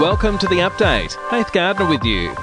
Welcome to the update. Faith Gardner with you.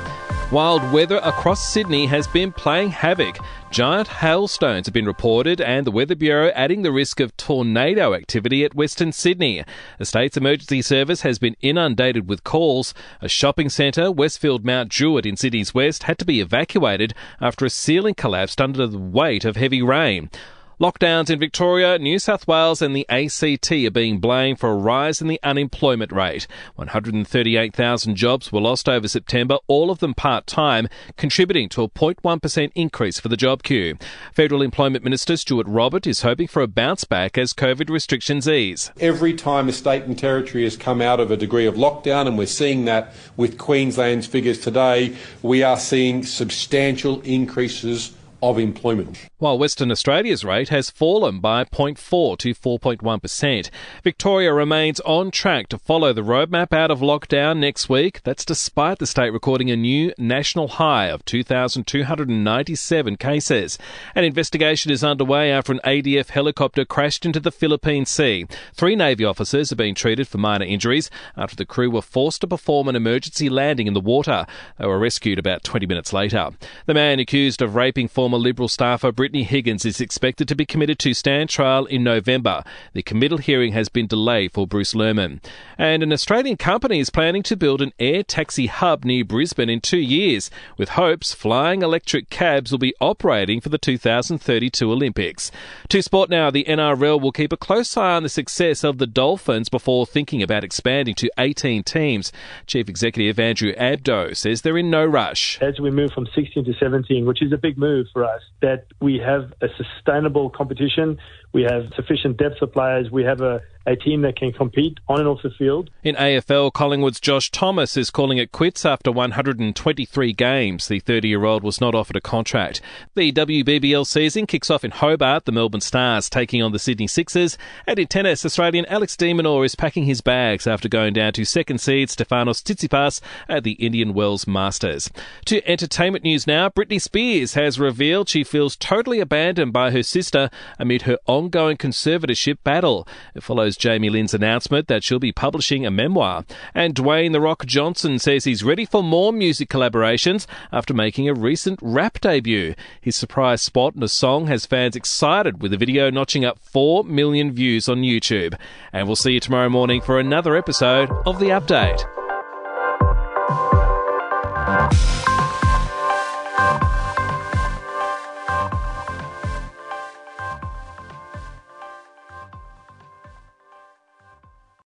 Wild weather across Sydney has been playing havoc. Giant hailstones have been reported, and the Weather Bureau adding the risk of tornado activity at Western Sydney. The state's emergency service has been inundated with calls. A shopping centre, Westfield Mount Druitt in Sydney's west, had to be evacuated after a ceiling collapsed under the weight of heavy rain. Lockdowns in Victoria, New South Wales, and the ACT are being blamed for a rise in the unemployment rate. 138,000 jobs were lost over September, all of them part time, contributing to a 0.1% increase for the job queue. Federal Employment Minister Stuart Robert is hoping for a bounce back as COVID restrictions ease. Every time a state and territory has come out of a degree of lockdown, and we're seeing that with Queensland's figures today, we are seeing substantial increases of employment. While Western Australia's rate has fallen by 0.4 to 4.1%. Victoria remains on track to follow the roadmap out of lockdown next week. That's despite the state recording a new national high of 2,297 cases. An investigation is underway after an ADF helicopter crashed into the Philippine Sea. Three Navy officers have been treated for minor injuries after the crew were forced to perform an emergency landing in the water. They were rescued about 20 minutes later. The man accused of raping former former Liberal staffer Brittany Higgins is expected to be committed to stand trial in November. The committal hearing has been delayed for Bruce Lehrmann. And an Australian company is planning to build an air taxi hub near Brisbane in two years, with hopes flying electric cabs will be operating for the 2032 Olympics. To sport now, the NRL will keep a close eye on the success of the Dolphins before thinking about expanding to 18 teams. Chief Executive Andrew Abdo says they're in no rush. As we move from 16 to 17, which is a big move for us that we have a sustainable competition, we have sufficient depth of players, we have a a team that can compete on and off the field. In AFL, Collingwood's Josh Thomas is calling it quits after 123 games. The 30 year old was not offered a contract. The WBBL season kicks off in Hobart, the Melbourne Stars taking on the Sydney Sixers. And in tennis, Australian Alex de Minaur is packing his bags after going down to second seed Stefanos Tsitsipas at the Indian Wells Masters. To entertainment news now, Britney Spears has revealed she feels totally abandoned by her sister amid her ongoing conservatorship battle. It follows Jamie Lynn's announcement that she'll be publishing a memoir. And Dwayne The Rock Johnson says he's ready for more music collaborations after making a recent rap debut. His surprise spot in a song has fans excited with the video notching up 4 million views on YouTube. And we'll see you tomorrow morning for another episode of The Update.